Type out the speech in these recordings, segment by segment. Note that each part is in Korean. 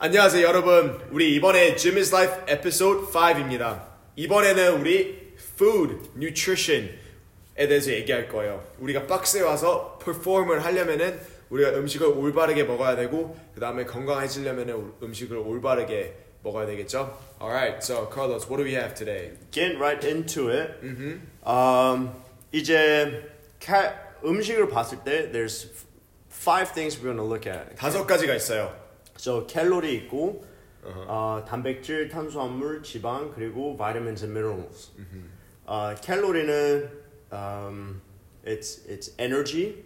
안녕하세요 여러분. 우리 이번에 Gym is Life 에피소드 5입니다. 이번에는 우리 food, nutrition에 대해서 얘기할 거예요. 우리가 박스에 와서 perform을 하려면은 우리가 음식을 올바르게 먹어야 되고 그 다음에 건강해지려면은 음식을 올바르게 먹어야 되겠죠? Alright, so Carlos, what do we have today? Get right into it. Um, 이제 ca- 음식을 봤을 때 there's five things we're gonna look at. 다섯 가지가 있어요. So 칼로리 있고 어, 단백질, 탄수화물, 지방 그리고 vitamins and minerals. 어, 칼로리는 um, it's it's energy.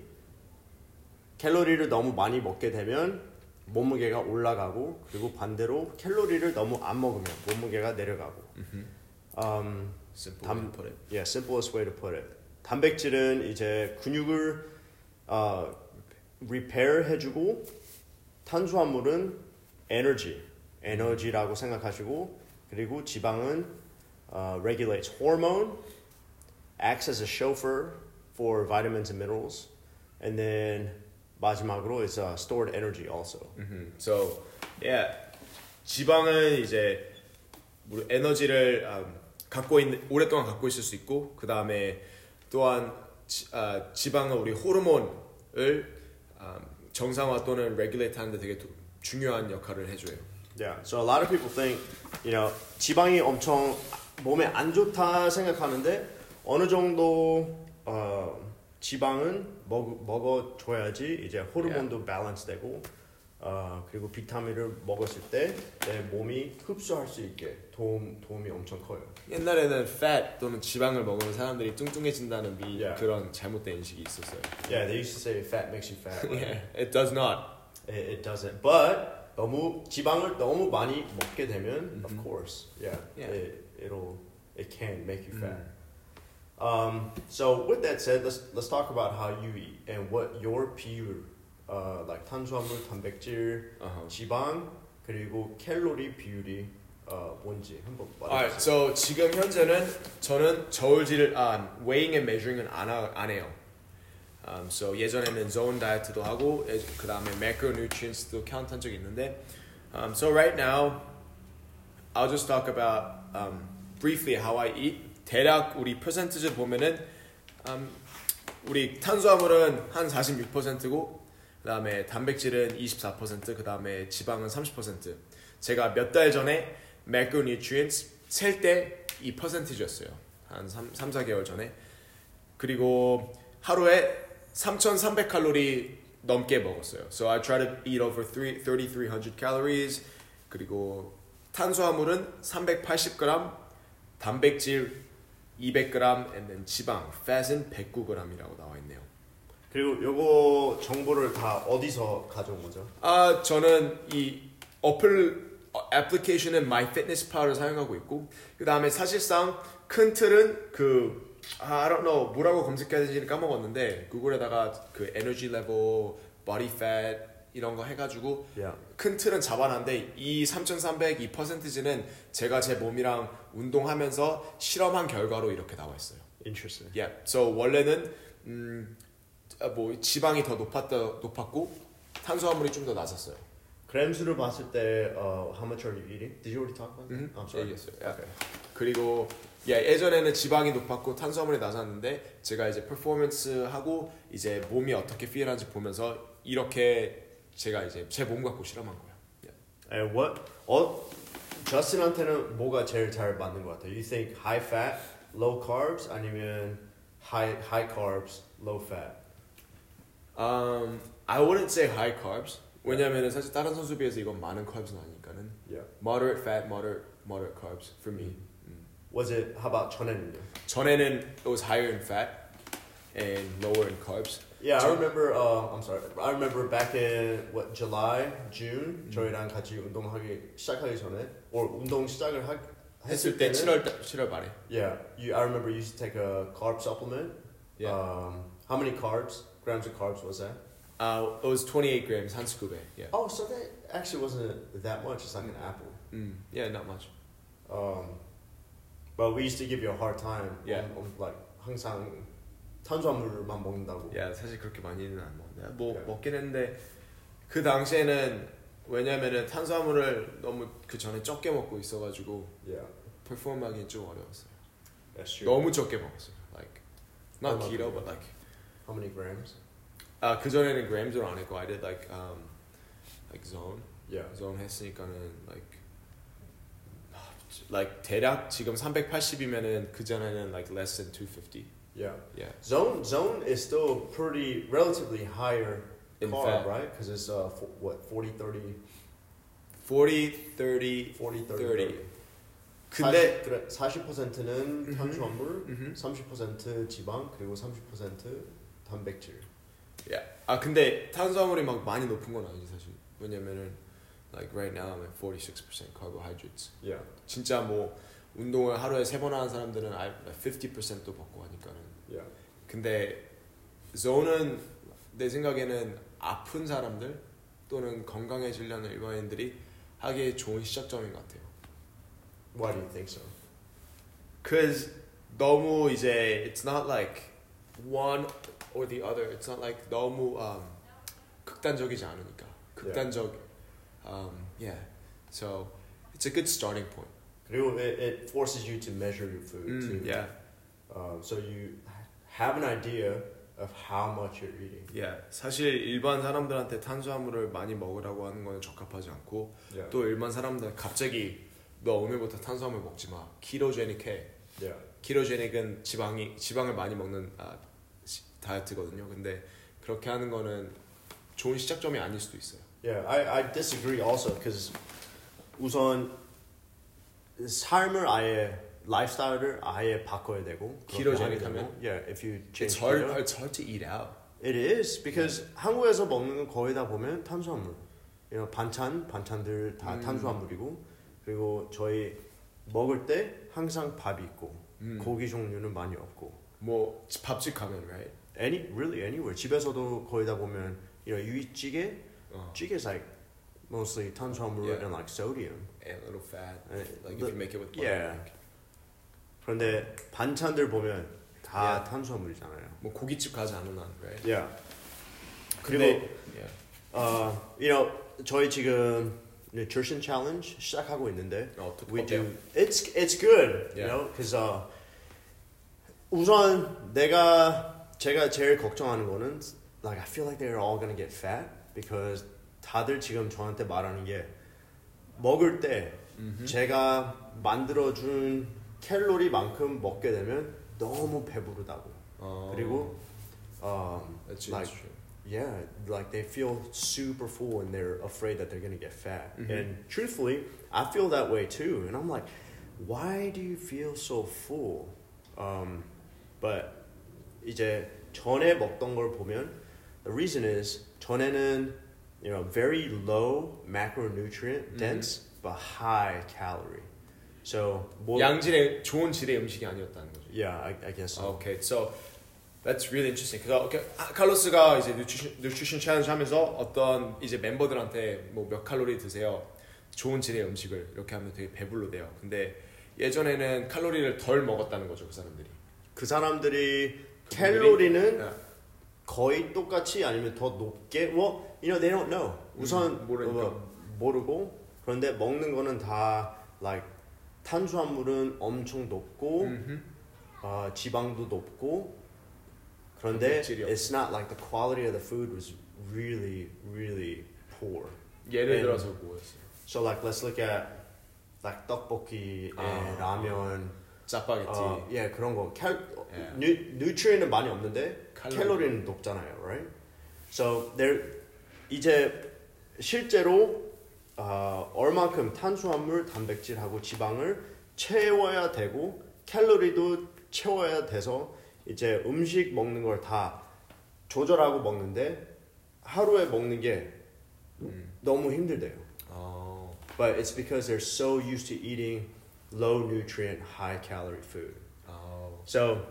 칼로리를 너무 많이 먹게 되면 몸무게가 올라가고 그리고 반대로 칼로리를 너무 안 먹으면 몸무게가 내려가고. Um, Simple 담- way to put it. Yeah, simplest way to put it. 단백질은 이제 근육을 어, repair 해주고 탄수화물은 energy, 에너지라고 생각하시고 그리고 지방은 어, regulates hormone, acts as a chauffeur for vitamins and minerals, and then 마지막으로 is uh, stored energy also. Mhm. So, yeah. 지방은 이제 에너지를 음, 갖고 있는 오랫동안 갖고 있을 수 있고 그 다음에 또한 지, 아, 지방은 우리 호르몬을 음, 정상화 또는 regulate 하는데 되게 도- 중요한 역할을 해줘요. Yeah. So a lot of people think, you know, 지방이 엄청 몸에 안 좋다 생각하는데 어느 정도 어, 지방은 먹 먹어줘야지 이제 호르몬도 밸런스 되고 어, 그리고 비타민을 먹었을 때 내 몸이 흡수할 수 있게 도움 도움이 엄청 커요. 옛날에는 fat 또는 지방을 먹으면 사람들이 뚱뚱해진다는 미 Yeah. 그런 잘못된 인식이 있었어요. Yeah, they used to say fat makes you fat. right? Yeah, it does not. It, it doesn't. But 너무 지방을 너무 많이 먹게 되면, of course, yeah, Yeah. It, it'll it can make you fat. Um, so with that said, let's let's talk about how you eat and what your 비 율, uh, like 탄수화물, 단백질, Uh-huh. 지방 그리고 칼로리 비율이 어, 뭔지 한번 Alright, 말해주세요. so 지금 현재는 저는 저울질을 아, weighing and measuring은 안, 하, 안 해요. Um, so 예전에는 zone diet도 하고 그 다음에 macronutrients도 카운트 한 적이 있는데 um, so right now I'll just talk about um, briefly how I eat. 대략 우리 퍼센트를 보면은 um, 우리 탄수화물은 한 46%고 그 다음에 단백질은 24%, 그 다음에 지방은 30%. 제가 몇 달 전에 macronutrients 셀 때 이 퍼센티지였어요. 한 3, 3, 4개월 전에. 그리고 하루에 3,300 칼로리 넘게 먹었어요. So I try to eat over 3, 3,300 calories. 그리고 탄수화물은 380g, 단백질 200g, and then 지방, fat은 109g이라고 나와 있네요. 그리고 요거 정보를 다 어디서 가져온 거죠? 아 저는 이 어플 어, 애플리케이션은 MyFitnessPal을 사용하고 있고 그 다음에 사실상 큰 틀은 그 아, I don't know 뭐라고 검색해야 되는지 까먹었는데 구글에다가 그 에너지 레벨, body fat 이런 거 해가지고 Yeah. 큰 틀은 잡아놨는데 이 3,300 이 퍼센티지는 제가 제 몸이랑 운동하면서 실험한 결과로 이렇게 나와 있어요. Interesting. Yeah. So 원래는 음, 아, 뭐 지방이 더 높았다 높았고 탄수화물이 좀 더 낮았어요. 그램 수를 봤을 때 uh, how much are you eating? Did you already talk about that? 음, I'm sorry. 얘기했어요. 야. 그리고 예, 예전에는 지방이 높았고 탄수화물이 낮았는데 제가 이제 퍼포먼스 하고 이제 몸이 어떻게 필하는지 보면서 이렇게 제가 이제 제 몸 갖고 실험한 거예요. 예. And what? 어, 저스틴한테는 뭐가 제일 잘 맞는 것 같아요? You think high fat, low carbs 아니면 high high carbs, low fat? Um, I wouldn't say high carbs. 왜냐면은 사실 다른 선수 비해서 이건 많은 carbs는 아니니까는 Yeah. moderate fat, moderate moderate carbs for me. 음. Was it how about 전에는요? 전에는 it was higher in fat and lower in carbs. Yeah, I 저- remember. Uh, I'm sorry. I remember back in what July, June 저희랑 같이 운동하기 시작하기 전에, or 운동 시작을 하, 했을 때 7월 7월 말에. Yeah, you. I remember you used to take a carb supplement. Yeah. Um, how many carbs? Grams of carbs was that? Uh, it was 28 grams 한 스쿱에. Yeah. Oh, so that actually wasn't that much. It's like an apple. Mm, yeah, not much. Um, but we used to give you a hard time. Yeah. On, on like 항상 탄수화물만 먹는다고. 야 사실 그렇게 많이는 안 먹는데 뭐 Yeah. 먹긴 했는데 그 당시에는 왜냐면은 탄수화물을 너무 그 전에 적게 먹고 있어가지고 Yeah, 퍼폼하기 좀 어려웠어요. that's true. 너무 적게 먹었어요. Like not 얼마큼? keto, but like How many grams? 아그 전에는 grams로 안 했고 I did like um like zone Yeah. zone 했으니까는 like like 대략 지금 380이면은 그 전에는 like less than 250. Yeah. Yeah. Zone zone is still pretty relatively higher In carb, fat. right? Because it's uh for, what 40 30 40, 30. 40 30. 30. 근데 40, 그래 40%는 음흠. 탄수화물, 음흠. 30% 지방 그리고 30% 단백질. Yeah. 아 근데 탄수화물이 막 많이 높은 건 아니지 사실. 왜냐면은 like right now I'm at 46% carbohydrates. Yeah. 진짜 뭐 운동을 하루에 세 번 하는 사람들은 50%도 받고 하니까는. Yeah. 근데 zone은 내 생각에는 아픈 사람들 또는 건강해지려는 일반인들이 하기에 좋은 시작점인 것 같아요. Why do you think so? Cause 너무 이제 it's not like one or the other. It's not like 너무 um, 극단적이지 않으니까. 극단적. Um, yeah. So it's a good starting point. 그리고 it, it forces you to measure your food 음, too. yeah. Um, so you have an idea of how much you're eating. Yeah. 사실 일반 사람들한테 탄수화물을 많이 먹으라고 하는 건 적합하지 않고 Yeah. 또 일반 사람들 갑자기 너 오늘부터 탄수화물 먹지 마. 키로제닉 해. Yeah. 키로제닉은 지방이 지방을 많이 먹는 아, 시- 다이어트거든요. 근데 그렇게 하는 거는 좋은 시작점이 아닐 수도 있어요. Yeah, I, I disagree also because 우선 삶을 아예 라이프스타일을 아예 바꿔야 되고 하게 되면, yeah, if you change It's hard. It's hard to eat out. it is because 한국에서 먹는 건 거의 다 보면 탄수화물. You know, 반찬 반찬들 다 음. 탄수화물이고 그리고 저희 먹을 때 항상 밥이 있고 음. 고기 종류는 많이 없고 뭐 밥집 가면 right. Any really anywhere 집에서도 거의 다 보면 you know 유이찌개 어. 찌개 is like mostly 탄수화물 Yeah. and like sodium. And a little fat. Uh, Like the- if you make it with butter. yeah. 그런데 반찬들 보면 다 Yeah. 탄수화물이잖아요. 뭐 고깃집 가지 않은 한 right. Yeah. 그리고 yeah. uh, you know 저희 지금 nutrition challenge 시작하고 있는데 어, we do it's it's good you Yeah. know because uh, 우선 내가 제가 제일 걱정하는 거는 like I feel like they're all gonna get fat because 다들 지금 저한테 말하는 게 먹을 때 음흠. 제가 만들어준 캘로리만큼 먹게 되면 너무 배부르다고 어. 그리고 um, That's, like that's true. yeah, like they feel super full and they're afraid that they're gonna get fat. Mhm. And truthfully, I feel that way too. And I'm like, why do you feel so full? Um, but 이제 전에 먹던 걸 보면 the reason is 전에는 you know very low macronutrient Mhm. dense but high calorie. So 뭐, 양질의 좋은 질의 음식이 아니었다는 거죠. yeah, I, I guess so. Okay, so that's really interesting. 그래서 okay, 아, 칼로스가 이제 nutrition challenge 하면서 어떤 이제 멤버들한테 뭐 몇 칼로리 드세요. 좋은 질의 음식을 이렇게 하면 되게 배불러대요. 근데 예전에는 칼로리를 덜 먹었다는 거죠, 그 사람들이. 그 사람들이 네. 거의 똑같이 아니면 더 높게 well you know they don't know 우선 음, 모르니까. 어, 모르고 그런데 먹는 거는 다 like 탄수화물은 엄청 높고 음흠. 어, 지방도 높고 그런데 it's not like the quality of the food was really really poor 예를 네. 들어서 뭐였어요? so like let's look at like 떡볶이 아. and 라면 짜파게티. 어, 예 그런 거 캘, Yeah. nu, nutri는 많이 없는데 칼로리. calorie는 높잖아요, right? So there 이제 실제로 어, 얼만큼 탄수화물, 단백질하고 지방을 채워야 되고 캘로리도 채워야 돼서 이제 음식 먹는 걸 다 조절하고 먹는데 하루에 먹는 게 음. 너무 힘들대요. 어. But it's because they're so used to eating low nutrient, high calorie food. 어. So,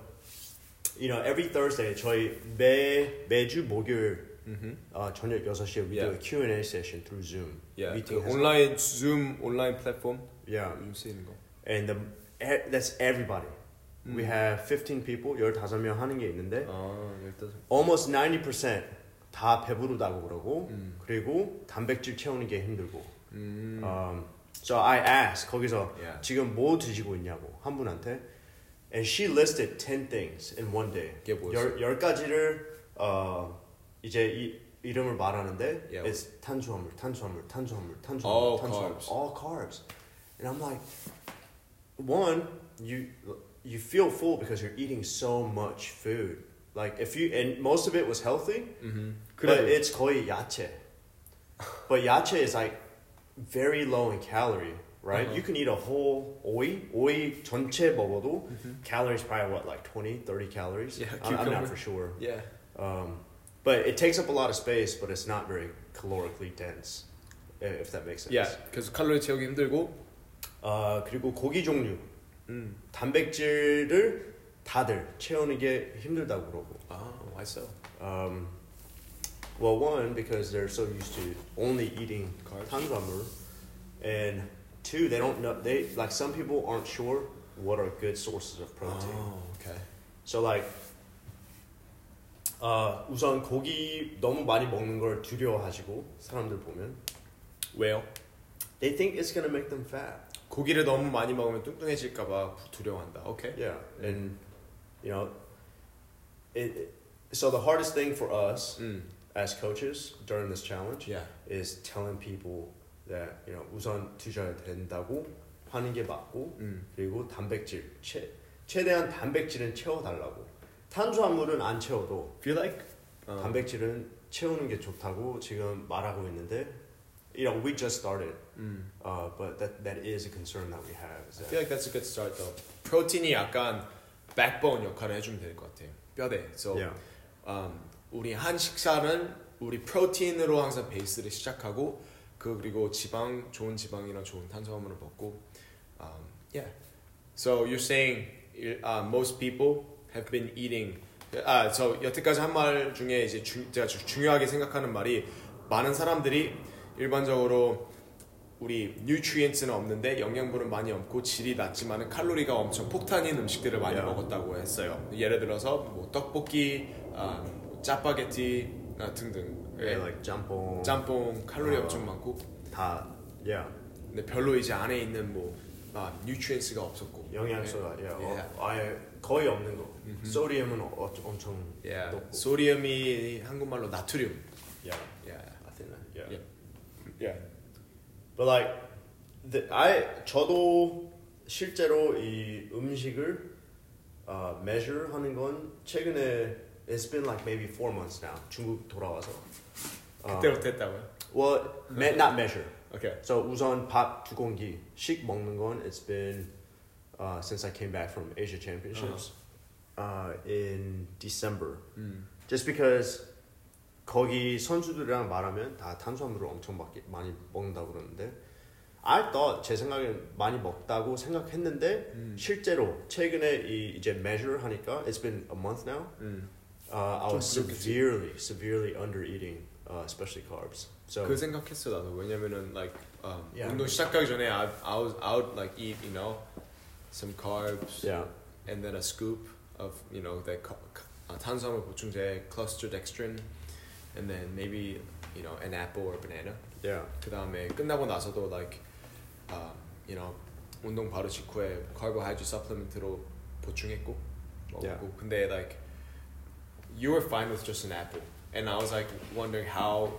you know, every Thursday 저희 매 매주 목요일 음흠. 어, 저녁 6시에 we do Yeah. a Q&A session through Zoom. Yeah. 그. 온라인 줌 온라인 플랫폼 Yeah. 요즘 쓰이는 거. And the, e- that's everybody. We 음. have 15 people, 15명 하는 게 있는데 아, 일단 almost 90%다 배부르다고 그러고 음. 그리고 단백질 채우는 게 힘들고. 음. Um, so I asked 거기서 Yeah. 지금 뭐 드시고 있냐고 한 분한테 and she listed 10 things in one day. 그게 뭐였어? 열, 열 가지를 어, 이제 이 이름을 말하는데 Yeah. it's 탄수화물, 탄수화물, 탄수화물, 탄수화물, All 탄수화물, carbs. all carbs. And I'm like one you you feel full because you're eating so much food. Like if you and most of it was healthy, 음. but 그래. it's 거의 야채. But yache is like very low in calorie, right? Uh-huh. You can eat a whole 오이, 오이 전체 먹어도 calories probably what like 20, 30 calories. Yeah, I'm, I'm not cucumber. for sure. Yeah. Um, but it takes up a lot of space, but it's not very calorically dense, i- if that makes sense. Yeah. 그래서 칼로리 채우기 힘들고. 어, 그리고 고기 종류, 음. 단백질을 다들 채우는 게 힘들다고 그러고. 아, why so? Um, well, one because they're so used to only eating Carbs. tanzamur, and two, they don't know. They like some people aren't sure what are good sources of protein. 아, okay. So like, 어, 우선 고기 너무 많이 먹는 걸 두려워하시고 사람들 보면 왜요? they think it's gonna make them fat. 고기를 너무 많이 먹으면 뚱뚱해질까봐 두려워한다. 오케이. Yeah, and you know, it. it- So the hardest thing for us 음. As coaches during this challenge Yeah. is telling people that you know 우선 드셔야 된다고 하는 게 맞고 음. 그리고 단백질 최 최대한 단백질은 채워달라고 탄수화물은 안 채워도 Feel like 어, 단백질은 채우는 게 좋다고 지금 말하고 있는데 you know we just started 음. uh, but that that is a concern that we have is I that feel like that's a good start though. 프로틴이 약간 backbone 역할을 해주면 될 것 같아요. 뼈대. So yeah um, 우리 한 식사는 우리 프로틴으로 항상 베이스를 시작하고 그 그리고 지방 좋은 지방이랑 좋은 탄수화물을 먹고 um, yeah. So you're saying uh, most people have been eating 아, 저 여태까지 한 말 중에 이제 주, 제가 주- 중요하게 생각하는 말이 많은 사람들이 일반적으로 우리 뉴트리엔츠는 없는데 영양분은 많이 없고 질이 낮지만 칼로리가 엄청 폭탄인 음식들을 많이 Yeah. 먹었다고 했어요. 예를 들어서 뭐 떡볶이, 아, 뭐 짜파게티 아, 등등. yeah like 짬뽕 짬뽕 칼로리 어. 엄청 많고 다 yeah 근데 별로 이제 안에 있는 뭐 아, 뉴트리엔스가 없었고 영양소가 yeah, Yeah. 어, 아예 거의 없는 거 음흠. 소디움은 어, 엄청 yeah. 높고 소디움이 한국말로 나트륨. yeah Yeah. I think that yeah Yeah. Yeah. But like, the, I 저도 실제로 이 음식을 uh, measure 하는 건 최근에 it's been like maybe four months now. 중국 돌아와서. 어, 그때부터 했다고요? well, me, not measure. 오케이. So 우선 밥 두 공기씩 먹는 건 it's been uh, since I came back from Asia Championships uh, in December. 음. Just because 거기 선수들이랑 말하면 다 탄수화물을 엄청 많이, 많이 먹는다고 그러는데 I thought 제 생각엔 많이 먹다고 생각했는데 음. 실제로 최근에 이 이제 measure 하니까 it's been a month now. 음. Uh, I was 좀 부족했지. severely, severely under eating, uh, especially carbs. So 그 생각했어 나도 왜냐면은 like um, Yeah. 운동 시작하기 전에 I, I was I would like eat you know some carbs yeah, and then a scoop of you know the ca- 아, 탄수화물 보충제 cluster dextrin and then maybe you know an apple or banana yeah, 그 다음에 끝나고 나서도 like um, you know 운동 바로 직후에 carbohydrate supplement로 보충했고 먹고 Yeah. 근데 like you were fine with just an apple and I was like wondering how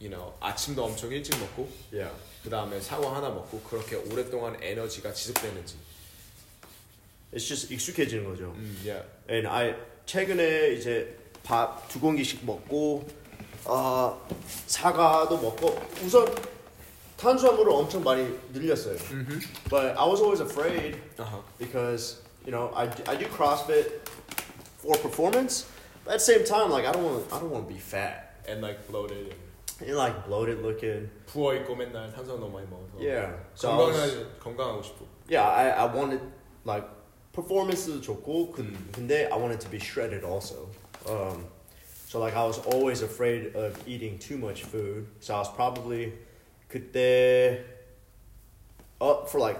you know 아침도 엄청 일찍 먹고 yeah. 그 다음에 사과 하나 먹고 그렇게 오랫동안 에너지가 지속되는지 It's just 익숙해지는 거죠. 음, yeah. And I 최근에 이제 밥 두 공기씩 먹고 아 사과도 먹고 우선 탄수화물을 엄청 많이 늘렸어요. Mm-hmm. But I was always afraid Uh-huh. because you know I, I do CrossFit for performance, but at the same time like I don't want I don't want to be fat And like bloated and and like bloated looking. 부어 있고 맨날 탄수화물 너무 많이 먹어서 Yeah. So I was, 건강하 건강하고 싶어. yeah, I, I wanted like performance도 좋고 그, 음. 근데 I wanted to be shredded also. Um, so like I was always afraid of eating too much food. So I was probably 그때 up for like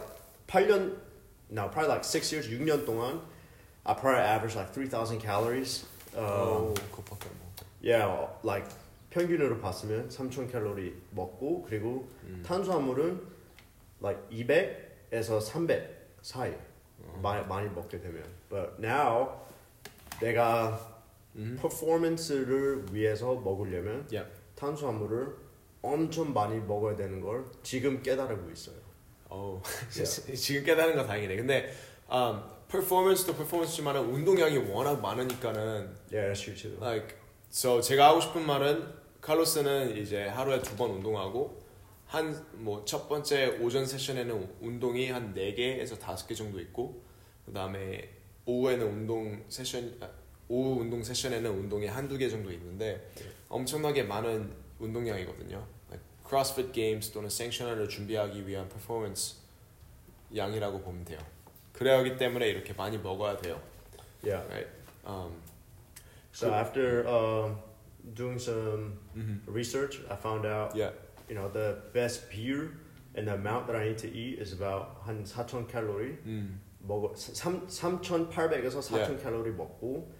8년 no probably like 6 years 6년 동안 I probably averaged like 3,000 calories. 그거밖에 안 먹어. yeah, like 평균으로 봤으면 3,000 칼로리 먹고 그리고 탄수화물은 like 200에서 300 사이 많이, 많이 먹게 되면. But now 내가 퍼포먼스를 위해서 먹으려면 Yeah. 탄수화물을 엄청 많이 먹어야 되는 걸 지금 깨달고 있어요. 어 Yeah. 지금 깨달은 거 다행이네. 근데 um, 퍼포먼스도 퍼포먼스지만 운동량이 워낙 많으니까는 Yeah, that's true too. like so 제가 하고 싶은 말은 칼로스는 이제 하루에 두 번 운동하고 한 뭐 첫 번째 오전 세션에는 운동이 한 4개에서 5개 정도 있고 그다음에 오후에는 운동 세션 아, 오후 운동 세션에는 운동이 한두 개 정도 있는데 엄청나게 많은 운동량이거든요. like CrossFit Games 또는 생셔널을 준비하기 위한 퍼포먼스 양이라고 보면 돼요. 그래야기 때문에 이렇게 많이 먹어야 돼요. Yeah. Right? Um, So after um, doing some mhm. research, I found out Yeah. you know the best beer and the amount that I need to eat is about 한 4,000 칼로리 음. 먹어 3 3,800에서 4,000 칼로리 먹고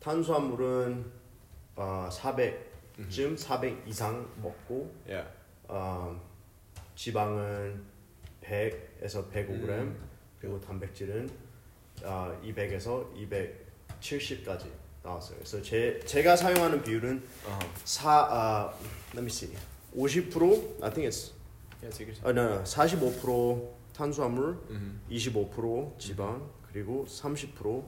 탄수화물은 어, 400쯤 400 이상 먹고 Yeah. 어, 지방은 100에서 105g 음. 그리고 단백질은 어, 200에서 270까지 나왔어요. 그래서 제 제가 사용하는 비율은 Uh-huh. 사 아, let me see. 50% I think it's Yeah, take your time. 아, no, no, 45% 탄수화물, 음. 25% 지방, 그리고 30%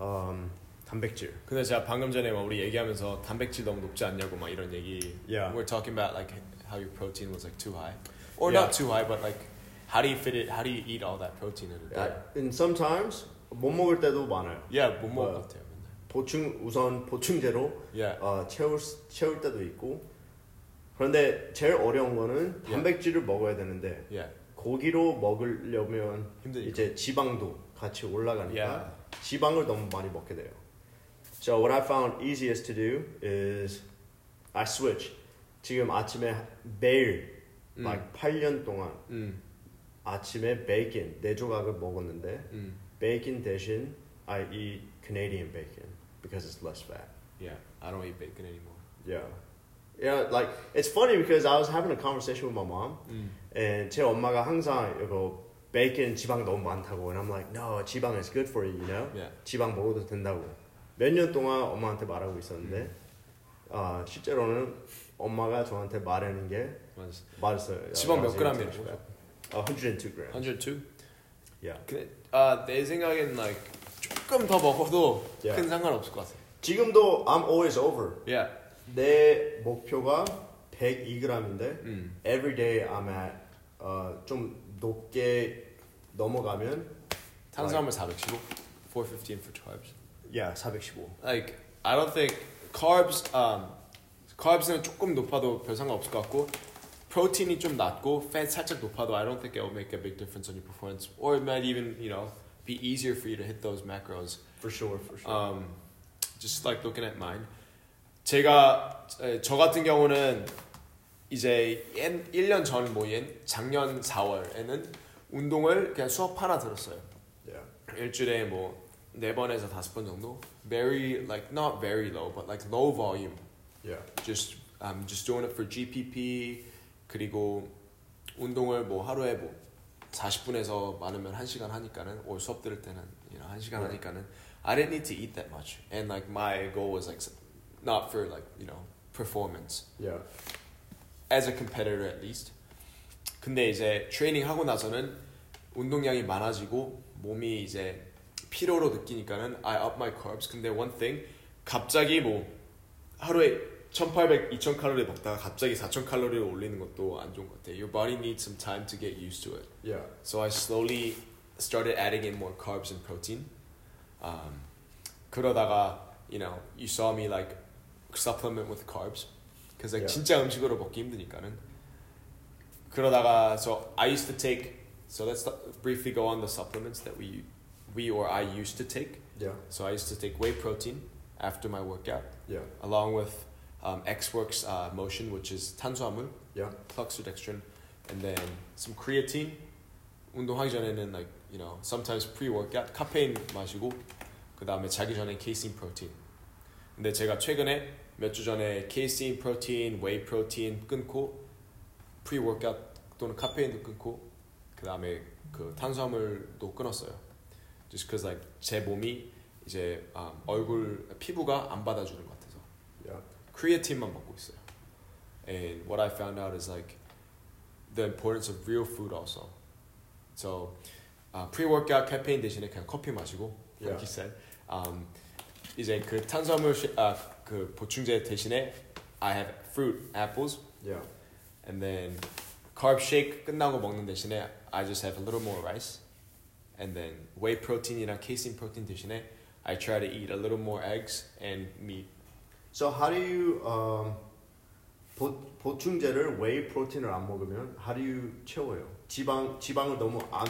음, 단백질. 근데 제가 방금 전에 막 우리 얘기하면서 단백질 너무 높지 않냐고 막 이런 얘기. Yeah. We're talking about like how your protein was like too high, or Yeah. not too high, but like how do you fit it? How do you eat all that protein in a day? 아, and sometimes 못 먹을 때도 많아요. Yeah, 못 먹을 뭐. 것 같아요. 맨날. 보충 우선 보충제로 Yeah. 어, 채울 수- 채울 때도 있고. 그런데 제일 어려운 거는 Yeah. 단백질을 먹어야 되는데 Yeah. 고기로 먹으려면 힘드니까. 이제 지방도 같이 올라가니까 Yeah. 지방을 너무 많이 먹게 돼요. So what I found easiest to do is I switch. 지금 아침에 매일 음. like 8년 동안 음. 아침에 베이컨 네 조각을 먹었는데 음. 베이컨 대신 I eat Canadian bacon because it's less fat. Yeah. I don't eat bacon anymore. Yeah. Yeah, like it's funny because I was having a conversation with my mom 음. and 제 엄마가 항상 이거 베이컨 지방 너무 많다고 and I'm like no 지방 is good for you you know Yeah. 지방 먹어도 된다고 몇 년 동안 엄마한테 말하고 있었는데 음. 아 실제로는 엄마가 저한테 말하는 게. 맞았어요. 지방 몇 그램이라고? Eating too much fat. 어, 102 grams. 102? Yeah. 근데 아, 내 생각엔 like 조금 더 먹어도 Yeah. 큰 상관 없을 것 같아. 지금도 I'm always over. Yeah. 내 목표가 102g인데 음. every day I'm at 어, 좀 높게 넘어가면 탄수화물 415, 415 for carbs. yeah 415. Like I don't think carbs um carbs는 조금 높아도 별 상관 없을 것 같고 프로틴이 좀 낮고 fat 살짝 높아도 I don't think it will make a big difference on your performance or it might even you know be easier for you to hit those macros. For sure, for sure. Um, just like looking at mine. 제가 에, 저 같은 경우는 이제 1년 전 뭐인 작년 4월에는 운동을 그냥 수업 하나 들었어요. yeah. 일주일에 뭐 네 번에서 다섯 번 정도. Very like not very low, but like low volume. Yeah. Just I'm just doing it for GPP 그리고 운동을 뭐 하루에 뭐 40분에서 많으면 1시간 하니까는 or 수업 들을 때는 you know 1시간 Right. 하니까는 I didn't need to eat that much and like my goal was like not for like you know performance Yeah. as a competitor at least. 근데 이제 트레이닝 하고 나서는 운동량이 많아지고 몸이 이제 피로로 느끼니까는 I up my carbs. 근데 one thing 갑자기 뭐 하루에 1800, 2000 칼로리 먹다가 갑자기 4000 칼로리를 올리는 것도 안 좋은 것 같아. Your body needs some time to get used to it. Yeah. So I slowly started adding in more carbs and protein. Um, 그러다가 you know you saw me like supplement with carbs because like Yeah. 진짜 음식으로 먹기 힘드니까는. 그러다가 so I used to take so let's briefly go on the supplements that we we or I used to take. Yeah. So I used to take whey protein after my workout Yeah. along with um, Xworks uh, Motion which is 탄수화물 Yeah. Fluxodextrin, and then some creatine. 운동하기 전에는 like you know sometimes pre-workout 카페인 마시고 그 다음에 자기 전에 casein protein. 근데 제가 최근에 몇 주 전에 casein protein, whey protein 끊고 워크아웃 또는 카페인도 끊고 그 다음에 그 탄수화물도 끊었어요. Just cause like 제 몸이 이제 음, 얼굴 피부가 안 받아주는. 크리에틴만 먹고 있어요. And what I found out is like the importance of real food also. So uh, pre-workout caffeine 대신에 그냥 커피 마시고 Yeah. like you said. Um, 이제 그 탄수화물 시, 아, 그 보충제 대신에 I have fruit, apples, Yeah. and then carb shake 끝나고 먹는 대신에 I just have a little more rice, and then whey protein이나 casein protein 대신에 I try to eat a little more eggs and meat. So how do you um, 보, 보충제를 whey 프로틴을 안 먹으면 how do you 채워요? 지방 지방을 너무 안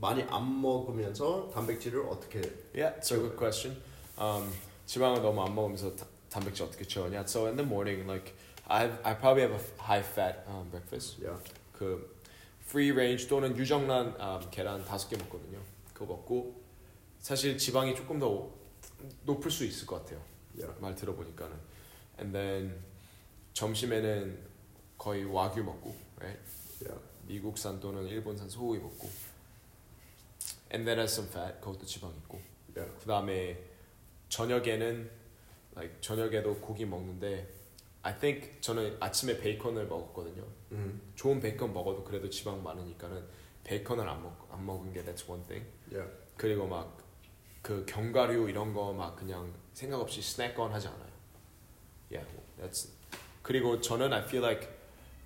많이 안 먹으면서 단백질을 어떻게 Yeah, it's a good question. Um, 지방을 너무 안 먹으면서 다, 단백질 어떻게 채우냐? So in the morning, like I I probably have a high fat um, breakfast. Yeah. 그 free range 또는 유정란 um, 계란 다섯 개 먹거든요. 그거 먹고 사실 지방이 조금 더 높을 수 있을 것 같아요. Yeah. 말 들어보니까는. And then 점심에는 거의 와규 먹고, right? Yeah. 미국산 또는 일본산 소고기 먹고. And then has some fat, 그것도 지방 있고. Yeah. 그 다음에 저녁에는 like 저녁에도 고기 먹는데 I think 저는 아침에 베이컨을 먹었거든요. 음. 좋은 베이컨 먹어도 그래도 지방 많으니까는 베이컨을 안 먹 안 먹은 게 that's one thing. Yeah. 그리고 막 그 견과류 이런 거 막 그냥 생각 없이 스낵건 하지 않아요. Yeah, that's. 그리고 저는 I feel like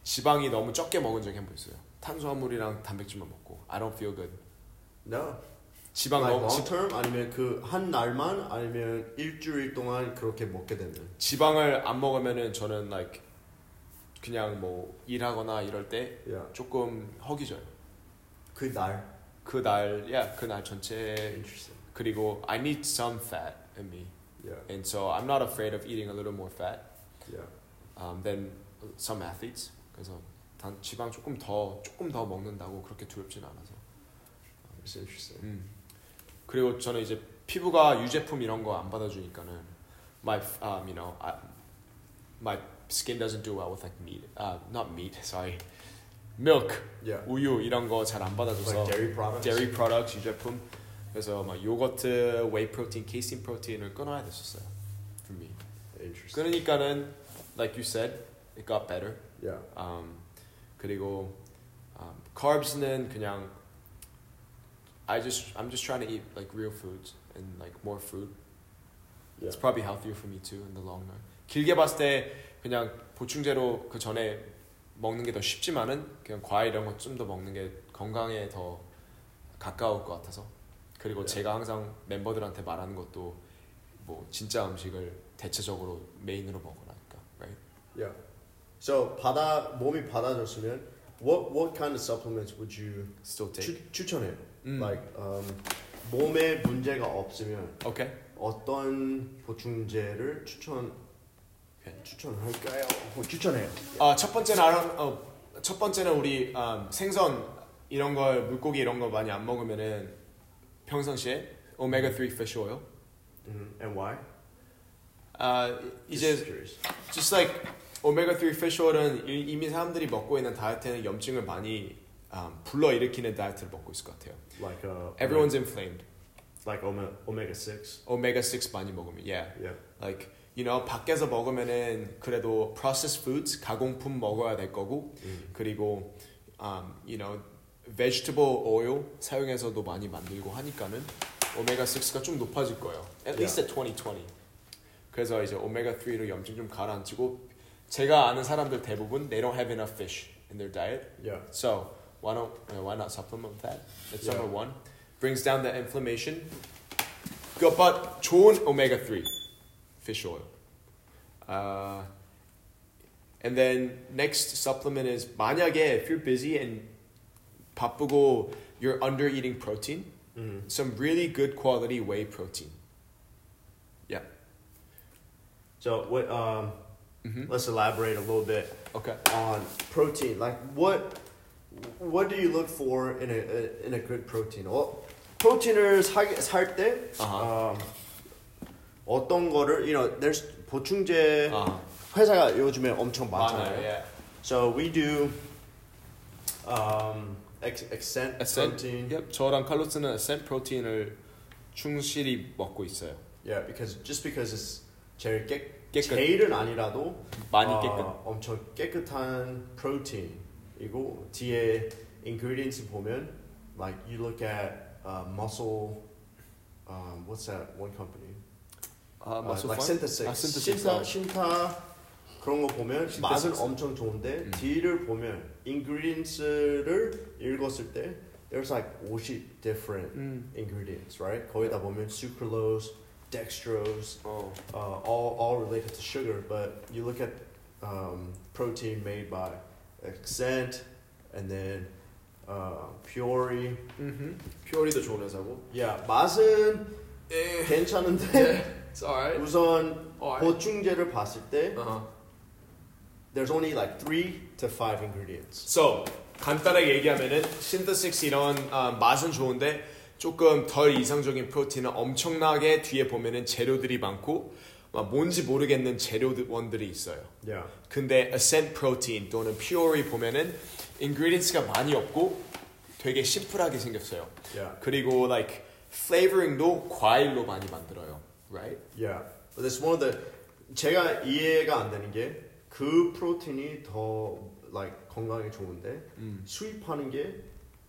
지방이 너무 적게 먹은 적이 한 번 있어요. 탄수화물이랑 단백질만 먹고 I don't feel good. No. 지방 like 너무 long term 아니면 그 한 날만 아니면 일주일 동안 그렇게 먹게 되면. 지방을 안 먹으면은 저는 like 그냥 뭐 일하거나 이럴 때 Yeah. 조금 허기져요. 그 날. 그 날 야 그날 전체. 그리고 I need some fat in me, Yeah. and so I'm not afraid of eating a little more fat Yeah. um, than some athletes. 그래서 단 지방 조금 더 조금 더 먹는다고 그렇게 두렵진 않아서. It's interesting. 음. 그리고 저는 이제 피부가 유제품 이런 거 안 받아주니까는 my um, you know I, my skin doesn't do well with like meat uh, not meat sorry milk Yeah. 우유 이런 거 잘 안 받아줘서 Like dairy products. dairy products 유제품 그래서 막 요거트, whey protein, casein protein을 끊어야 됐었어요 for me Interesting. 끊으니까는 like you said it got better Yeah. um, 그리고 um, carbs는 그냥 I just I'm just trying to eat like real foods and like more fruit. Yeah. It's probably healthier for me too in the long run. 길게 봤을 때 그냥 보충제로 그 전에 먹는 게 더 쉽지만은 그냥 과일 이런 거 좀 더 먹는 게 건강에 더 가까울 것 같아서 그리고 Yeah. 제가 항상 멤버들한테 말하는 것도 뭐 진짜 음식을 대체적으로 메인으로 먹으라니까, right? Yeah. So 받아 몸이 받아줬으면 what what kind of supplements would you Still take. 추, 추천해요? 음. Like um, 몸에 문제가 없으면 Okay. 어떤 보충제를 추천. 추천할까요? 어, 추천해요. 아, 첫 번째는 어, 첫 번째는 우리 음, 생선 이런 걸 물고기 이런 거 많이 안 먹으면은 평상시에 오메가 3 fish oil. 음, and why? 아 Just 이제 curious. just like 오메가 3 fish oil은 이- 이미 사람들이 먹고 있는 다이어트는 염증을 많이 음, 불러 일으키는 다이어트를 먹고 있을 것 같아요. like uh, Everyone's inflamed. like omega omega 6. 오메가 6 많이 먹으면, yeah. Yeah. Like you know 밖에서 먹으면은 그래도 processed foods 가공품 먹어야 될 거고 음. 그리고 um, you know vegetable oil 사용해서도 많이 만들고 하니까는 오메가 6가 좀 높아질 거예요. At least at 2020. 그래서 이제 오메가 3로 염증 좀 가라앉히고 제가 아는 사람들 대부분 they don't have enough fish in their diet. Yeah. So why don't uh, why not supplement that? That's Yeah. number one. Brings down the inflammation. 그, but 좋은 오메가 3 fish oil. Uh, and then next supplement is 만약에 if you're busy and 바쁘고 you're under eating protein, 음. some really good quality whey protein. So what um Mhm. let's elaborate a little bit Okay. on protein. Like what what do you look for in a in a good protein? Well, 프로틴을 살때 아하. um, 어떤 거를 you know there's 보충제 아. 회사가 요즘에 엄청 많잖아요. 많아요. 예. So we do um, 에센. protein. Yep. 저랑 칼로스는 에센 프로틴을 충실히 먹고 있어요. Yeah, because just because it's 제일 깨, 깨끗. 제일은 아니라도 많이 어, 깨끗. 엄청 깨끗한 프로틴이고 뒤에 ingredients 보면 like you look at uh, muscle um, what's that one company 아, uh, 맛소 like 판? synthesis 아, synthesis. 신타 어. 신타 그런 거 보면. 맛은 엄청 좋은데 음. 뒤를 보면 ingredients를 읽었을 때 there's like 50 different 음. ingredients right 거기다 보면 sucralose dextrose 어. uh, all, all related to sugar, but you look at um, protein made by Accent and then uh, Fiori. 음. 퓨어리도 좋은 회사고. Yeah, 맛은 예. 괜찮은데 It's alright. 우선 Alright. 보충제를 봤을 때 Uh-huh. There's only like three to five ingredients. So 간단하게 얘기하면은 신더식스 이런 아, 맛은 좋은데 조금 덜 이상적인 프로틴은 엄청나게 뒤에 보면은 재료들이 많고 막 뭔지 모르겠는 재료원들이 있어요. Yeah. 근데 ascent 프로틴 또는 퓨어리 보면은 ingredients가 많이 없고 되게 심플하게 생겼어요. Yeah. 그리고 like flavoring도 과일로 많이 만들어요. Right? Yeah. But that's one of the 제가 이해가 안 되는 게 그 프로틴이 더 like 건강에 좋은데 음. 수입하는 게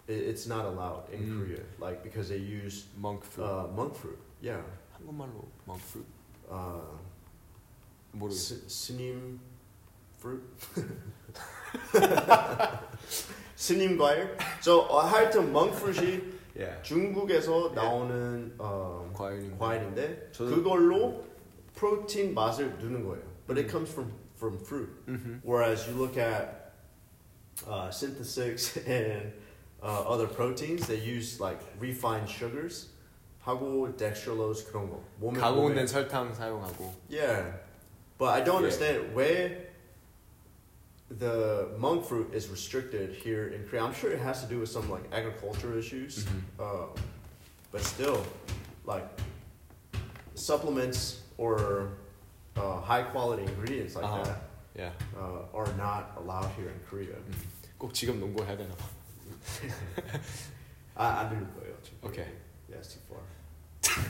it- it's not allowed in 음. Korea like because they use monk fruit. uh, monk fruit. Yeah. 한국말로 monk fruit Uh, 모르겠어요. 스, 스님 fruit. 스님 과일. So 어, 하여튼 monk fruit이 Yeah. 중국에서 나오는 어, 과일인 과일인데 저도- 그걸로 프로틴 맛을 누는 거예요. But it 음. comes from from fruit. 음흠. Whereas you look at uh, synthesis and uh, other proteins, they use like refined sugars. 하고 dextrose 그런 거. 몸에 가공된 몸에- 설탕 사용하고. Yeah, but I don't Yeah. understand where the monk fruit is restricted here in Korea. I'm sure it has to do with some like agriculture issues. Mhm. Uh, but still, like supplements or uh, high quality ingredients like Uh-huh. that Yeah. uh, are not allowed here in Korea. 꼭 지금 농구해야 되나 봐. 아, 안 들릴 거예요. 지금. Okay. Yeah, it's too far.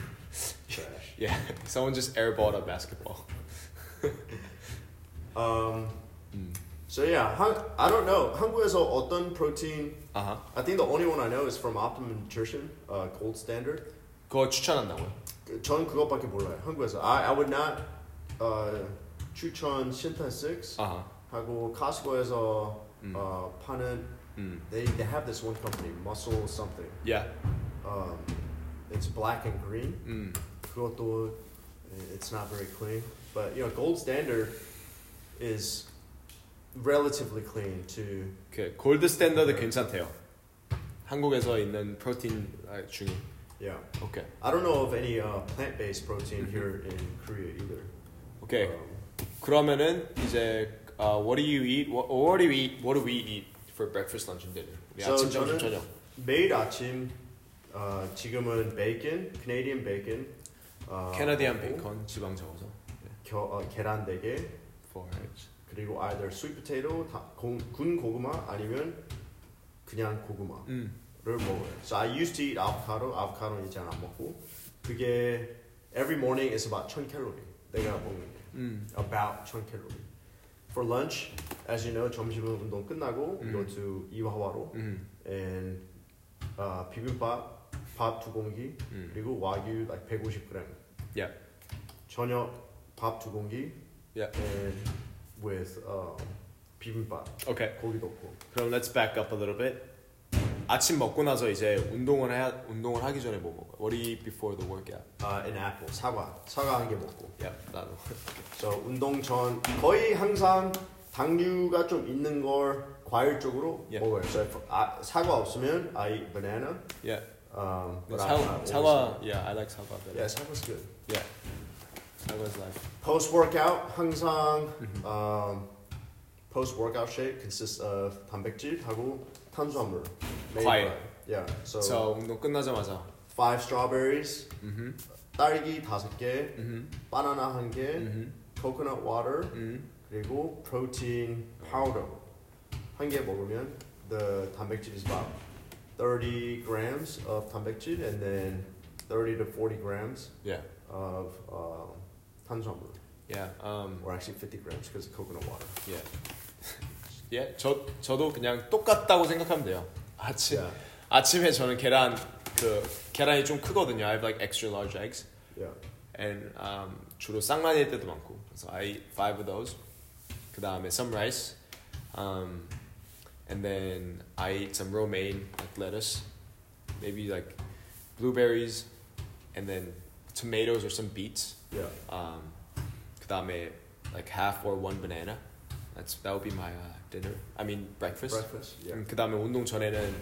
Trash. Yeah. Someone just airballed a basketball. Um, 음. so yeah, 한, I don't know. 한국에서 어떤 protein 아하. I think the only one I know is from Optimum Nutrition, uh, Gold Standard. 그거 추천한다고요? 그- 전 그것밖에 몰라요. 한국에서. I, I would not uh, 추천 신타 6 아하. 하고 Costco에서 음. uh, 파는 음. they they have this one company, Muscle something. Yeah. Um, it's black and green. 음. 그것도 it's not very clean, but you know Gold Standard is relatively clean to 그 골드 스탠더드 괜찮대요. 한국에서 있는 프로틴 아, 중에. yeah. 오케이. I don't know of any uh, plant-based protein here in Korea either. 오케이. Um, 그러면은 이제 uh, what do you eat? What, what do we eat? What do we eat for breakfast, lunch, and dinner? 우리 So 아침, 점심, 저녁. 매일 아침 어, 지금은 베이컨, 캐네디언 베이컨, 어, 캐나디안 베이컨 지방 적어서. 겨, 어, 계란 4개, For eggs. 그리고 either sweet potato, 다, 공, 군 고구마 아니면 그냥 고구마를 음. 먹어요. So I used to eat avocado, avocado는 이제 안 먹고 그게 every morning is about 1000 calorie 내가 먹는 게 음. about 1000 calorie. For lunch, as you know, 점심 운동 끝나고 we go 음. to 이화화로 음. and uh, 비빔밥 밥 두 공기 음. 그리고 와규 like 150g. Yeah. 저녁 밥 두 공기 Yeah. and with um, 비빔밥 Okay. 고기 넣고. 그럼 let's back up a little bit. 아침 먹고 나서 이제 운동을 해야 운동을 하기 전에 뭐 먹어? What do you eat before the workout? Uh, an apple 사과 사과 한 개 먹고. Yeah, 나도. So 운동 전 거의 항상 당류가 좀 있는 걸 과일 쪽으로 Yeah. 먹어요. So if, 아, 사과 없으면 I eat banana. Yeah. Um, but 사, I, I 사과. Yeah, I like 사과 better. Yeah, 사과's good. Yeah. 사과's life. Post workout 항상 Mhm. um, post workout shake consists of 단백질하고 탄수화물. made 과일. by- Yeah. So, So 운동 끝나자마자. five strawberries, 음. 딸기 다섯 개, 음. 바나나 한 개, 음. coconut water 음. 그리고 protein powder 한 개 먹으면 the 단백질 is about 30 grams of 단백질 and then 30 to 40 grams Yeah. of uh, 탄수화물 Yeah. Um. or actually 50 grams because of coconut water. Yeah. 예, 저 저도 그냥 똑같다고 생각하면 돼요. 아침 Yeah. 아침에 저는 계란 그 계란이 좀 크거든요. I have like extra large eggs, Yeah. and um, 주로 쌍라니일 때도 많고. 그래서 I eat five of those. 그 다음에 some rice, um, and then I eat some romaine like lettuce, maybe like blueberries, and then tomatoes or some beets. Yeah. Um, 그 다음에 like half or one banana. That's that would be my uh, dinner. I mean breakfast. Breakfast. Yeah. 음, 그 다음에 운동 전에는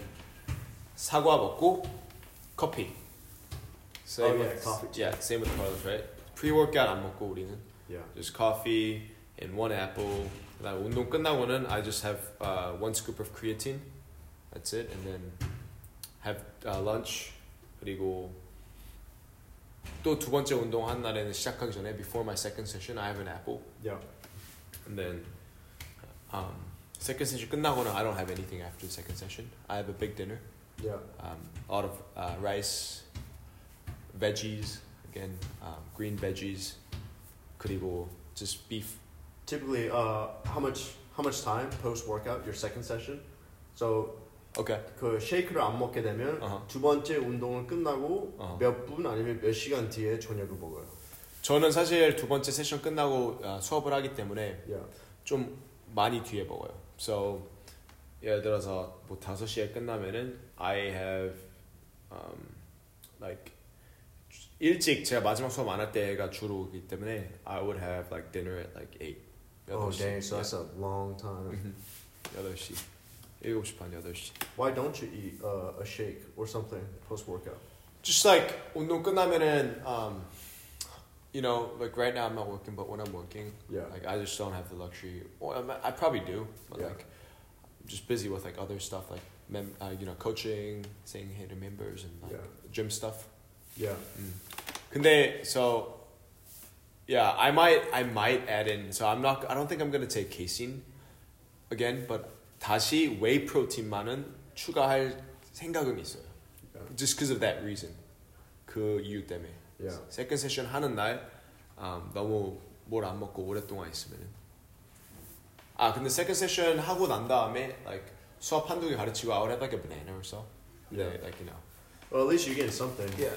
사과 먹고 커피. Same Oh, yeah, with, coffee too. Yeah, same with Carlos, right? Pre-workout 안 먹고 우리는 Yeah. just coffee and one apple. 그다음 운동 끝나고는 I just have uh, one scoop of creatine. That's it, and then have uh, lunch. 그리고 또 두 번째 운동 한 날에는 시작하기 전에 before my second session I have an apple, Yeah. and then um, second session 끝나고는 I don't have anything after the second session. I have a big dinner, Yeah. um, a lot of uh, rice, veggies, again um, green veggies, 그리고 just beef. Typically, uh, how much how much time post workout your second session? So Okay. 그 쉐이크를 안 먹게 되면 어허. 두 번째 운동을 끝나고 어허. 몇분 아니면 몇 시간 뒤에 저녁을 먹어요. 저는 사실 두 번째 세션 끝나고 어, 수업을 하기 때문에 Yeah. 좀 많이 뒤에 먹어요. So 예를 들어서 뭐 5시에 끝나면은 I have um, like 일찍 제가 마지막 수업 안 할 때가 주로이기 때문에 I would have like dinner at like 8. Oh dang, so that's a long time. 음. 8시. 7시 반 8시. Why don't you eat uh, a shake or something post workout? Just like 운동 끝나면은 um, you know, like right now I'm not working but when I'm working Yeah. Like I just don't have the luxury. Well, I, mean, I probably do, but Yeah. like I'm just busy with like other stuff, like mem- uh, you know, coaching, saying hey to members, and like Yeah. gym stuff. Yeah. Mm. 근데 so yeah, I might I might add in. So I'm not. I don't think I'm gonna take casein again, but 다시 whey protein만은 추가할 생각은 있어요. Yeah. Just because of that reason. 그 이유 때문에. Yeah. 세컨 세션 하는 날 음, 너무 뭘 안 먹고 오랫동안 있으면은 아 근데 세컨 세션 하고 난 다음에 like 수업 한두 개 가르치고 I would have like a banana or so 근데 Yeah. like you know Well, at least you're getting something. yeah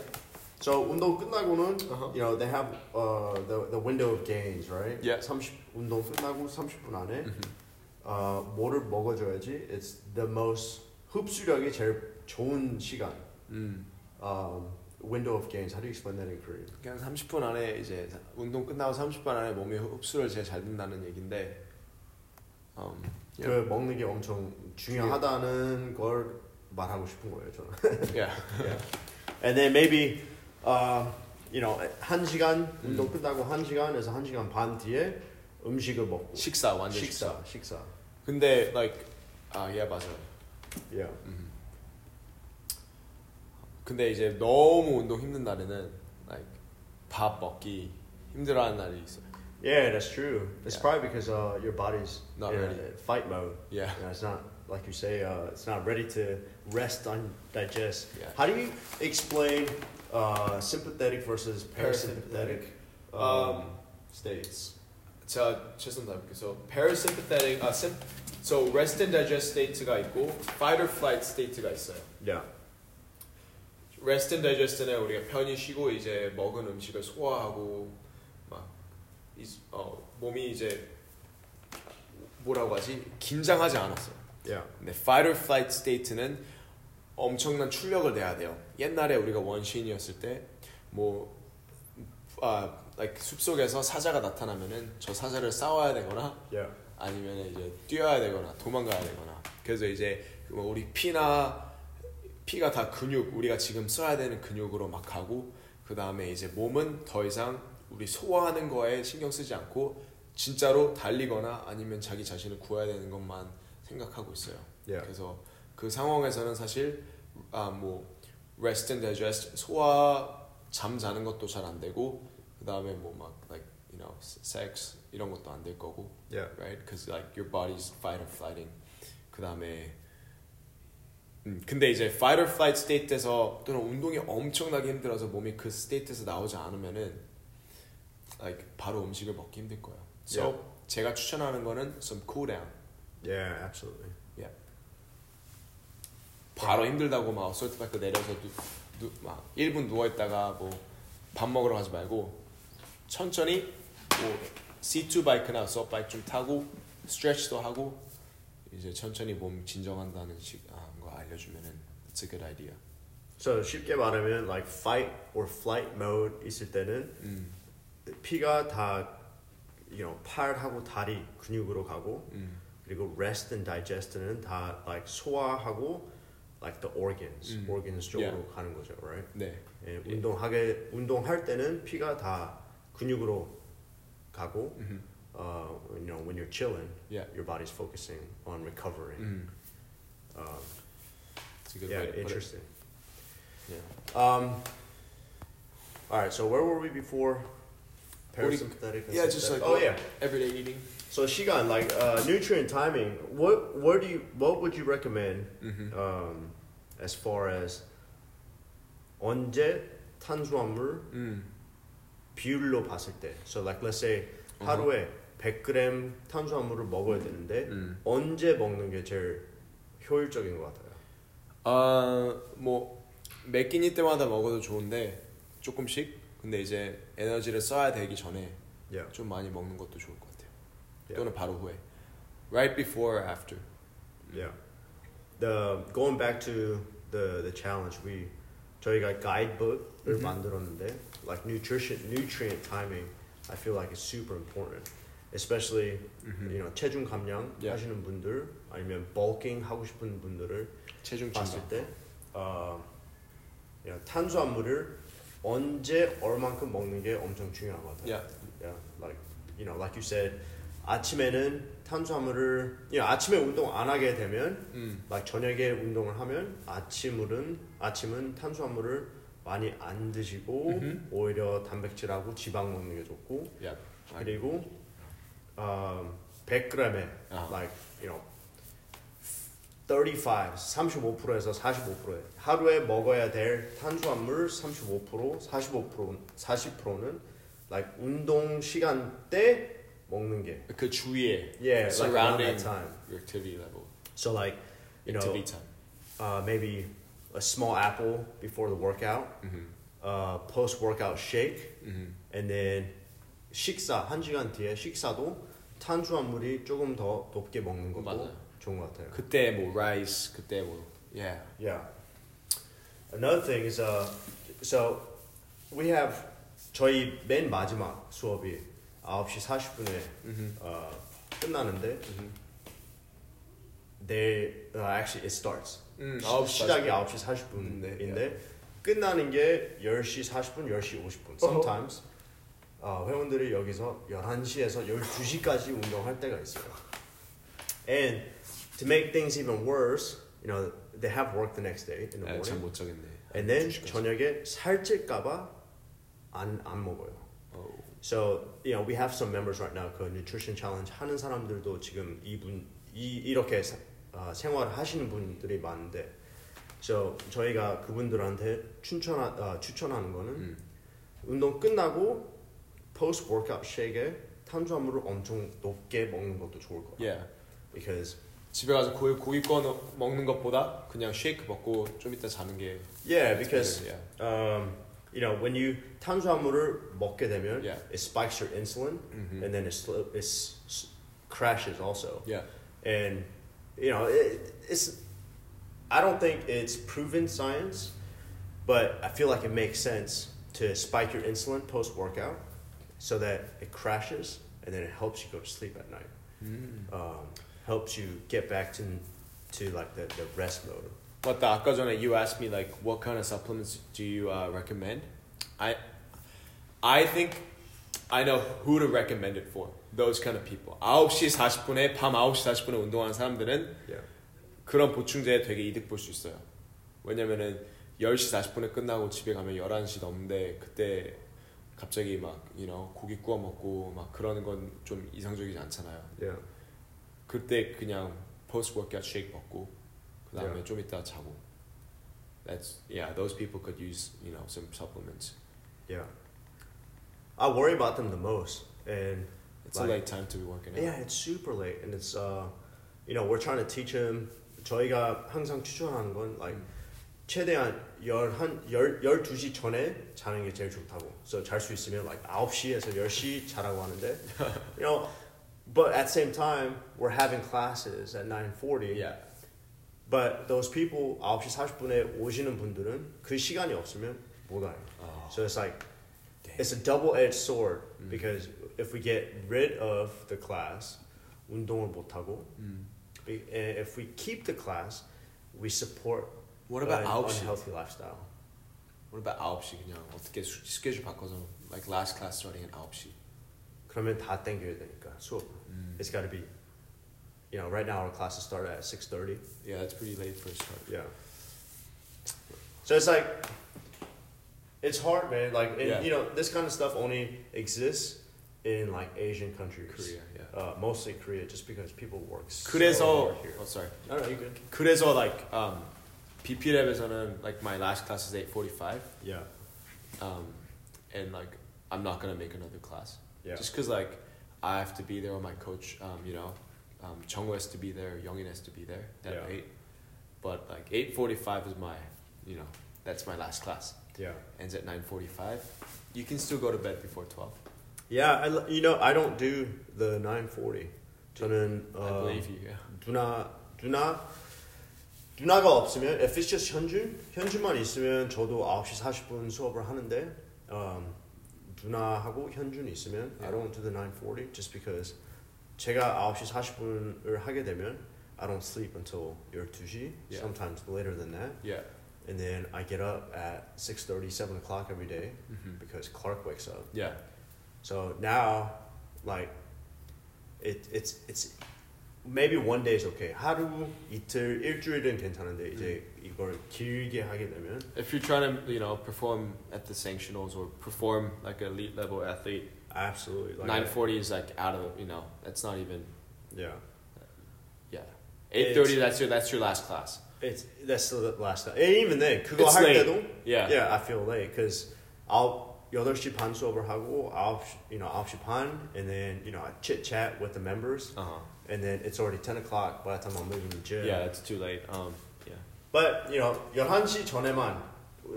So 운동 끝나고는 Uh-huh. you know they have uh, the the window of gains, right? Yeah. 30 운동 끝나고 30분 안에 Mhm. 어, 뭐를 먹어줘야지. It's the most 흡수력이 제일 좋은 시간. 음 Um, window of gains. How do you explain that in Korean? 그냥 30분 안에 이제 운동 끝나고 30분 안에 몸이 흡수를 제일 잘 된다는 얘긴데 음, 그 먹는 게 엄청 중요하다는 걸 말하고 싶은 거예요, 저는. yeah And then maybe, uh, you know, 한 시간 운동 음. 끝나고 한 시간에서 한 시간 반 뒤에 음식을 먹고 식사 완전 식사, 식사, 식사. 근데 like 아예 맞아요 Yeah. 음. 근데 이제 너무 운동 힘든 날에는 like 밥 먹기 힘들어하는 날이 있어요. Yeah, that's true. It's Yeah. probably because uh, your body's Not in a ready. fight mode. Yeah. You know, it's not like you say. Uh, it's not ready to rest on digest. Yeah. How do you explain uh, sympathetic versus parasympathetic um, Um, states? 자 죄송합니다. 그래서 parasympathetic, 아, sim, so rest and digest state가 있고 fight or flight state가 있어요. Yeah. Rest and digest는 우리가 편히 쉬고 이제 먹은 음식을 소화하고 막 이, 어, 몸이 이제 뭐라고 하지 긴장하지 않았어요. Yeah. 근데 fight or flight state는 엄청난 출력을 내야 돼요. 옛날에 우리가 원시인이었을 때뭐 아, like 숲속에서 사자가 나타나면은 저 사자를 싸워야 되거나 Yeah. 아니면 이제 뛰어야 되거나 도망가야 되거나 그래서 이제 뭐 우리 피나 피가 다 근육 우리가 지금 써야 되는 근육으로 막 가고 그 다음에 이제 몸은 더 이상 우리 소화하는 거에 신경 쓰지 않고 진짜로 달리거나 아니면 자기 자신을 구해야 되는 것만 생각하고 있어요. Yeah. 그래서 그 상황에서는 사실 아뭐 rest and digest 소화 잠 자는 것도 잘 안 되고 그 다음에 뭐막 like you know sex 이런 것도 안 될 거고 Yeah. right? Because like your body's fight or flighting. 그 다음에 음, 근데 이제 fight or flight state에서 또는 운동이 엄청나게 힘들어서 몸이 그 state에서 나오지 않으면은 like 바로 음식을 먹기 힘들 거예요. So Yeah. 제가 추천하는 거는 some cool down. Yeah, absolutely. 바로 힘들다고 막 솔트바이크 내려서 누, 누, 막 1분 누워 있다가 뭐 밥 먹으러 가지 말고 천천히 뭐 C2 바이크나 수업 바이크 좀 타고 스트레치도 하고 이제 천천히 몸 진정한다는 식, 아, 거 알려주면은 it's a good idea. So 쉽게 말하면 like fight or flight mode 있을 때는 음, 피가 다 you know, 팔하고 다리 근육으로 가고 음, 그리고 rest and digest는 다 like 소화하고 like the organs, 음. organs 쪽으로 Yeah. 가는 거죠, right? 네, 예, 운동하게 운동할 때는 피가 다 근육으로 가고 음, uh, you know when you're chilling, Yeah. your body's focusing on recovering. 음, Um, it's a good yeah, way to put it. interesting. Yeah. Um, all right, so where were we before? What do you- Parasympathetic. and yeah, just sympathetic? like oh what- yeah. Everyday eating. So 시간 like uh, nutrient timing. What where do you what would you recommend 음, um, as far as 언제 탄수화물 음, 비율로 봤을 때? So like let's say 어허. 하루에 100g 탄수화물을 먹어야 되는데 음. 언제 먹는 게 제일 효율적인 것 같아요? 아뭐 몇 끼니 때마다 먹어도 좋은데 조금씩. 근데 이제 에너지를 써야 되기 전에 Yeah. 좀 많이 먹는 것도 좋을 것 같아요. Yeah. 또는 바로 후에. Right before or after. Yeah. The going back to the the challenge we 저희가 가이드북을 Mhm. 만들었는데 like nutrition nutrient timing I feel like it's super important. Especially 음. you know 체중 감량 Yeah. 하시는 분들 아니면 bulking 하고 싶은 분들을 체중 봤을. 때 어, you know, 탄수화물을 언제 얼만큼 먹는 게 엄청 같아요. Yeah. Yeah, like you know, like you said, 아침에는 탄수화물을 you know, 아침에 운동 안 하게 되면, 음. like 저녁에 운동을 하면 아침은 아침은 탄수화물을 많이 안 드시고 음흠. 오히려 단백질하고 지방 먹는 게 좋고 Yeah. 그리고 um, 100g에 아. like you know 35, 35%에서 45%에 하루에 먹어야 될 탄수화물 35%, 45%, 40%는 like 운동 시간 때 먹는 게 그 주위에 yeah, like around surrounding that time. your activity level. So like you know activity time. uh, maybe a small apple before the workout, 음. uh, post workout shake, 음. and then 식사 한 시간 뒤에 식사도 탄수화물이 조금 더 높게 먹는 것도 맞아요. 좋은 것 같아요. 그때 뭐 라이스, 그때 뭐 yeah. Yeah. Another thing is uh, so we have 저희 맨 마지막 수업이 9시 40분에 음. 어, 끝나는데 음. they uh, actually it starts. 음. 시, 시작이 9시 40분인데 네, 끝나는 게 10시 40분, 10시 50분. Sometimes 어, 회원들이 여기서 11시에서 12시까지 운동할 때가 있어요. And to make things even worse, you know, they have work the next day in the morning. 참못 자겠네. And then 2시까지. 저녁에 살찔까봐 안, 안 먹어요. Oh. So, you know, we have some members right now 그 nutrition challenge 하는 사람들도 지금 이분 이 이렇게 사, 어, 생활을 하시는 분들이 많은데, so 저희가 그분들한테 추천 어, 추천하는 거는 음. 운동 끝나고 post workout shake에 탄수화물을 엄청 높게 먹는 것도 좋을 거예요. Yeah. Because 집에 가서 고기 고기 구워 넣- 먹는 것보다 그냥 쉐이크 먹고 좀 이따 자는 게 yeah, because yeah. um, you know when you 탄수화물을 먹게 되면 Yeah. it spikes your insulin Mhm. and then it, sl- it s- s- crashes also. Yeah. and you know it, it's i don't think it's proven science but i feel like it makes sense to spike your insulin post workout so that it crashes and then it helps you go to sleep at night 음. um, helps you get back to to like the, the rest mode 맞다. 아까 전에 you asked me like what kind of supplements do you uh, recommend? I I think I know who to recommend it for. Those kind of people. 9시 40분에 밤 9시 40분에 운동하는 사람들은 yeah 그런 보충제에 되게 이득 볼 수 있어요. 왜냐면은 10시 40분에 끝나고 집에 가면 11시 넘는데 그때 갑자기 막 you know, 고기 구워 먹고 막 그러는 건 좀 이상적이지 않잖아요. Yeah. 그때 그냥 post workout shake 먹고 그다음에 Yeah. 좀 이따 자고. That's yeah, those people could use, you know, some supplements. Yeah. I worry about them the most, and It's Like- a late time to be working out. yeah, it's super late, and it's uh, you know, we're trying to teach them. 저희가 항상 추천하는 건 like 최대한 열한 열 열두 시 전에 자는 게 제일 좋다고. So 잘 수 있으면 like 9시에서 10시 자라고 하는데, you know, but at the same time we're having classes at 9:40. Yeah. But those people 9시 40분에 오시는 분들은 그 시간이 없으면 못 와요. Oh, So it's like damn. it's a double-edged sword Mm. because if we get rid of the class, 운동을 못 하고, Mm. be- and if we keep the class, we support What about an 9시? unhealthy lifestyle. What about 9시 그냥 어떻게 수- 스케줄 바꿔서 like last class starting at 9시. 그러면 다 땡겨야 되니까 수업. Mm. It's got to be, you know, right now our classes start at six thirty. Yeah, that's pretty late for a start. Yeah. So it's like, it's hard, man. Like, and, Yeah. you know, this kind of stuff only exists in like Asian countries. Korea, yeah. Uh, mostly Korea, just because people work so 그래서 hard here. oh sorry. No, no, you good. 그래서 like um, BP 랩에서는 like my last class is 8:45. Yeah, Um, and like I'm not gonna make another class. yeah, Just cause like I have to be there, or my coach, um, you know, um, Chungwoo has to be there, Youngin has to be there that Yeah. late. But like eight forty five is my, you know, that's my last class. yeah, Ends at nine forty five. You can still go to bed before twelve. yeah. I, lo- you know, I don't do the nine forty. 저는 I 어, believe you. Yeah. 누나 누나 누나가 없으면 if it's just 현준 현준만 있으면 저도 9시 40분 수업을 하는데 um, 누나하고 현준 있으면 I don't do the 9:40 just because 제가 9시 40분을 하게 되면 I don't sleep until 12시 Yeah. sometimes later than that Yeah. and then I get up at 6:30 7 o'clock every day hmm because Clark wakes up Yeah. so now, like, it it's it's maybe one day is okay. 하루 이틀 일주일은 괜찮은데 이제 이걸 길게 하게 되면 If you're trying to, you know, perform at the sanctionals or perform like an elite level athlete, absolutely like nine forty is like out of, you know, that's not even. yeah. Yeah. Eight thirty. That's your that's your last class. It's that's the last time. And even then 그거 It's 할 late. 때도 Yeah. yeah I feel late because I'll 8시 반 수업을 하고 9시 you know 9시 반 and then you know I chit chat with the members Uh huh. and then it's already 10 o'clock by the time I'm leaving the gym. Yeah, it's too late. Um. Yeah. But you know 11시 전에만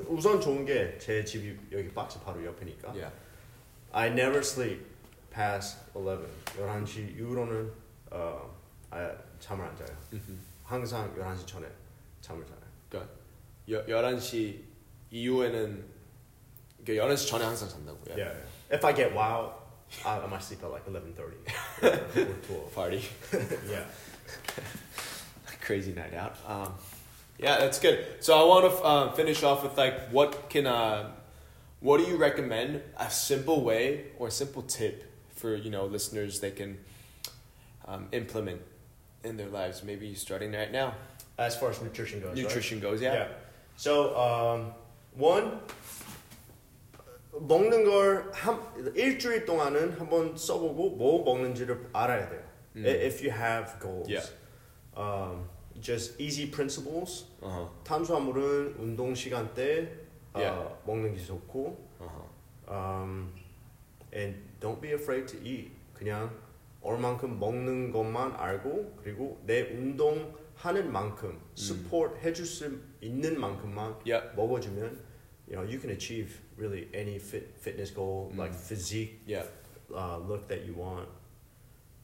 우선 좋은 게 제 집이 여기 박스 바로 옆이니까 Yeah. I never sleep past 11 11시 이후로는 어, 아, 잠을 안 자요 Mm-hmm. 항상 11시 전에 잠을 자요 그러니까 여, 11시 이후에는 그러니까 11시 전에 항상 잔다고. yeah. yeah. If I get wild I, I might sleep at like 11.30 or 12 Party. yeah Crazy night out. Um, yeah, that's good. So I want to uh, finish off with like what can uh, what do you recommend a simple way or a simple tip for you know listeners they can um, implement in their lives maybe starting right now as far as nutrition goes right? nutrition goes yeah, So um, one 먹는 걸 한, 일주일 동안은 한번 써보고 뭐 먹는지를 알아야 돼요. 음. If you have goals. Yeah. Um, just easy principles. uh-huh 탄수화물은 운동 시간대 어, Yeah. 먹는 게 좋고, uh-huh um, and don't be afraid to eat. 그냥 얼만큼 먹는 것만 알고 그리고 내 운동 하는 만큼 support 해줄 수 있는 만큼만 yeah 먹어주면 you know you can achieve really any fit, fitness goal Mm. like physique yeah uh, look that you want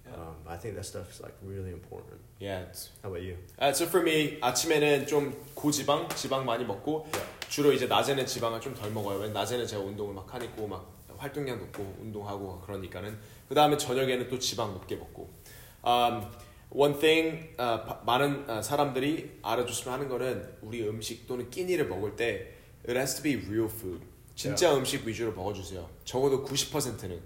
Yeah. um, I think that stuff is like really important yeah it's how about you Uh, so for me 아침에는 좀 고지방 지방 많이 먹고 주로 이제 낮에는 지방을 좀 덜 먹어요. 왜냐면 낮에는 제가 운동을 막 하니까 막 활동량 높고 운동하고 그러니까는 그 다음에 저녁에는 또 지방 높게 먹고. Um, one thing 어, 바- 많은 어, 사람들이 알아줬으면 하는 거는 우리 음식 또는 끼니를 먹을 때 it has to be real food. 진짜 음식 위주로 먹어주세요. 적어도 90%는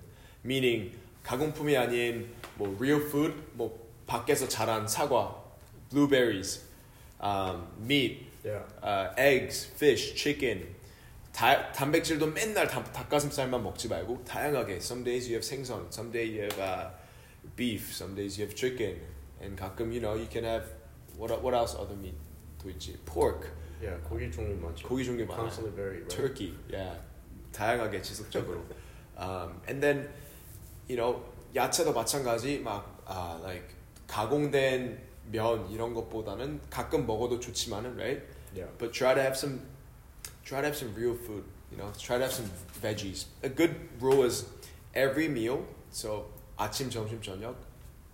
meaning 가공품이 아닌 뭐 real food 뭐 밖에서 자란 사과, blueberries, um, meat Yeah. uh, eggs, fish, chicken. 다, 단백질도 맨날 닭, 닭가슴살만 먹지 말고 다양하게. Some days you have 생선, some days you have uh, beef, some days you have chicken, and 가끔 you know you can have what what else other meat 또 있지? Pork, Yeah. 고기 종류 많죠. 고기 종류 많아. Constantly vary. Right? turkey, yeah, 다양하게 지속적으로. um, and then you know 야채도 마찬가지 막 아, like 가공된 면 이런 것보다는 가끔 먹어도 좋지만은 right. Yeah. But try to have some, try to have some real food. You know, try to have some veggies. A good rule is every meal. So 아침, 점심, 저녁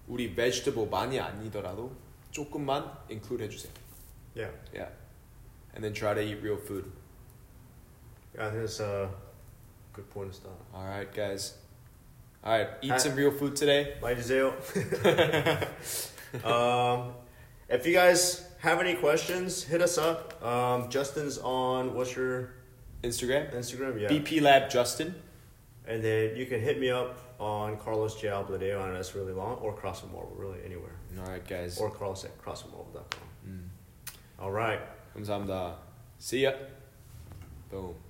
우리 vegetable 많이 아니더라도 조금만 include 해주세요. Yeah. Yeah, and then try to eat real food. Yeah, I think that's a good point to start. All right, guys. All right, eat Hi. some real food today. Bye, Giselle. um, if you guys have any questions, hit us up. Um, Justin's on what's your Instagram? Instagram, yeah. BP Lab Justin. And then you can hit me up on Carlos J. Albladeo, and that's really long, or Crossing Marvel, really anywhere. All right, guys. Or Carlos at CrossFitMarvel.com. Mm. All right. 감사합니다. See ya. Boom.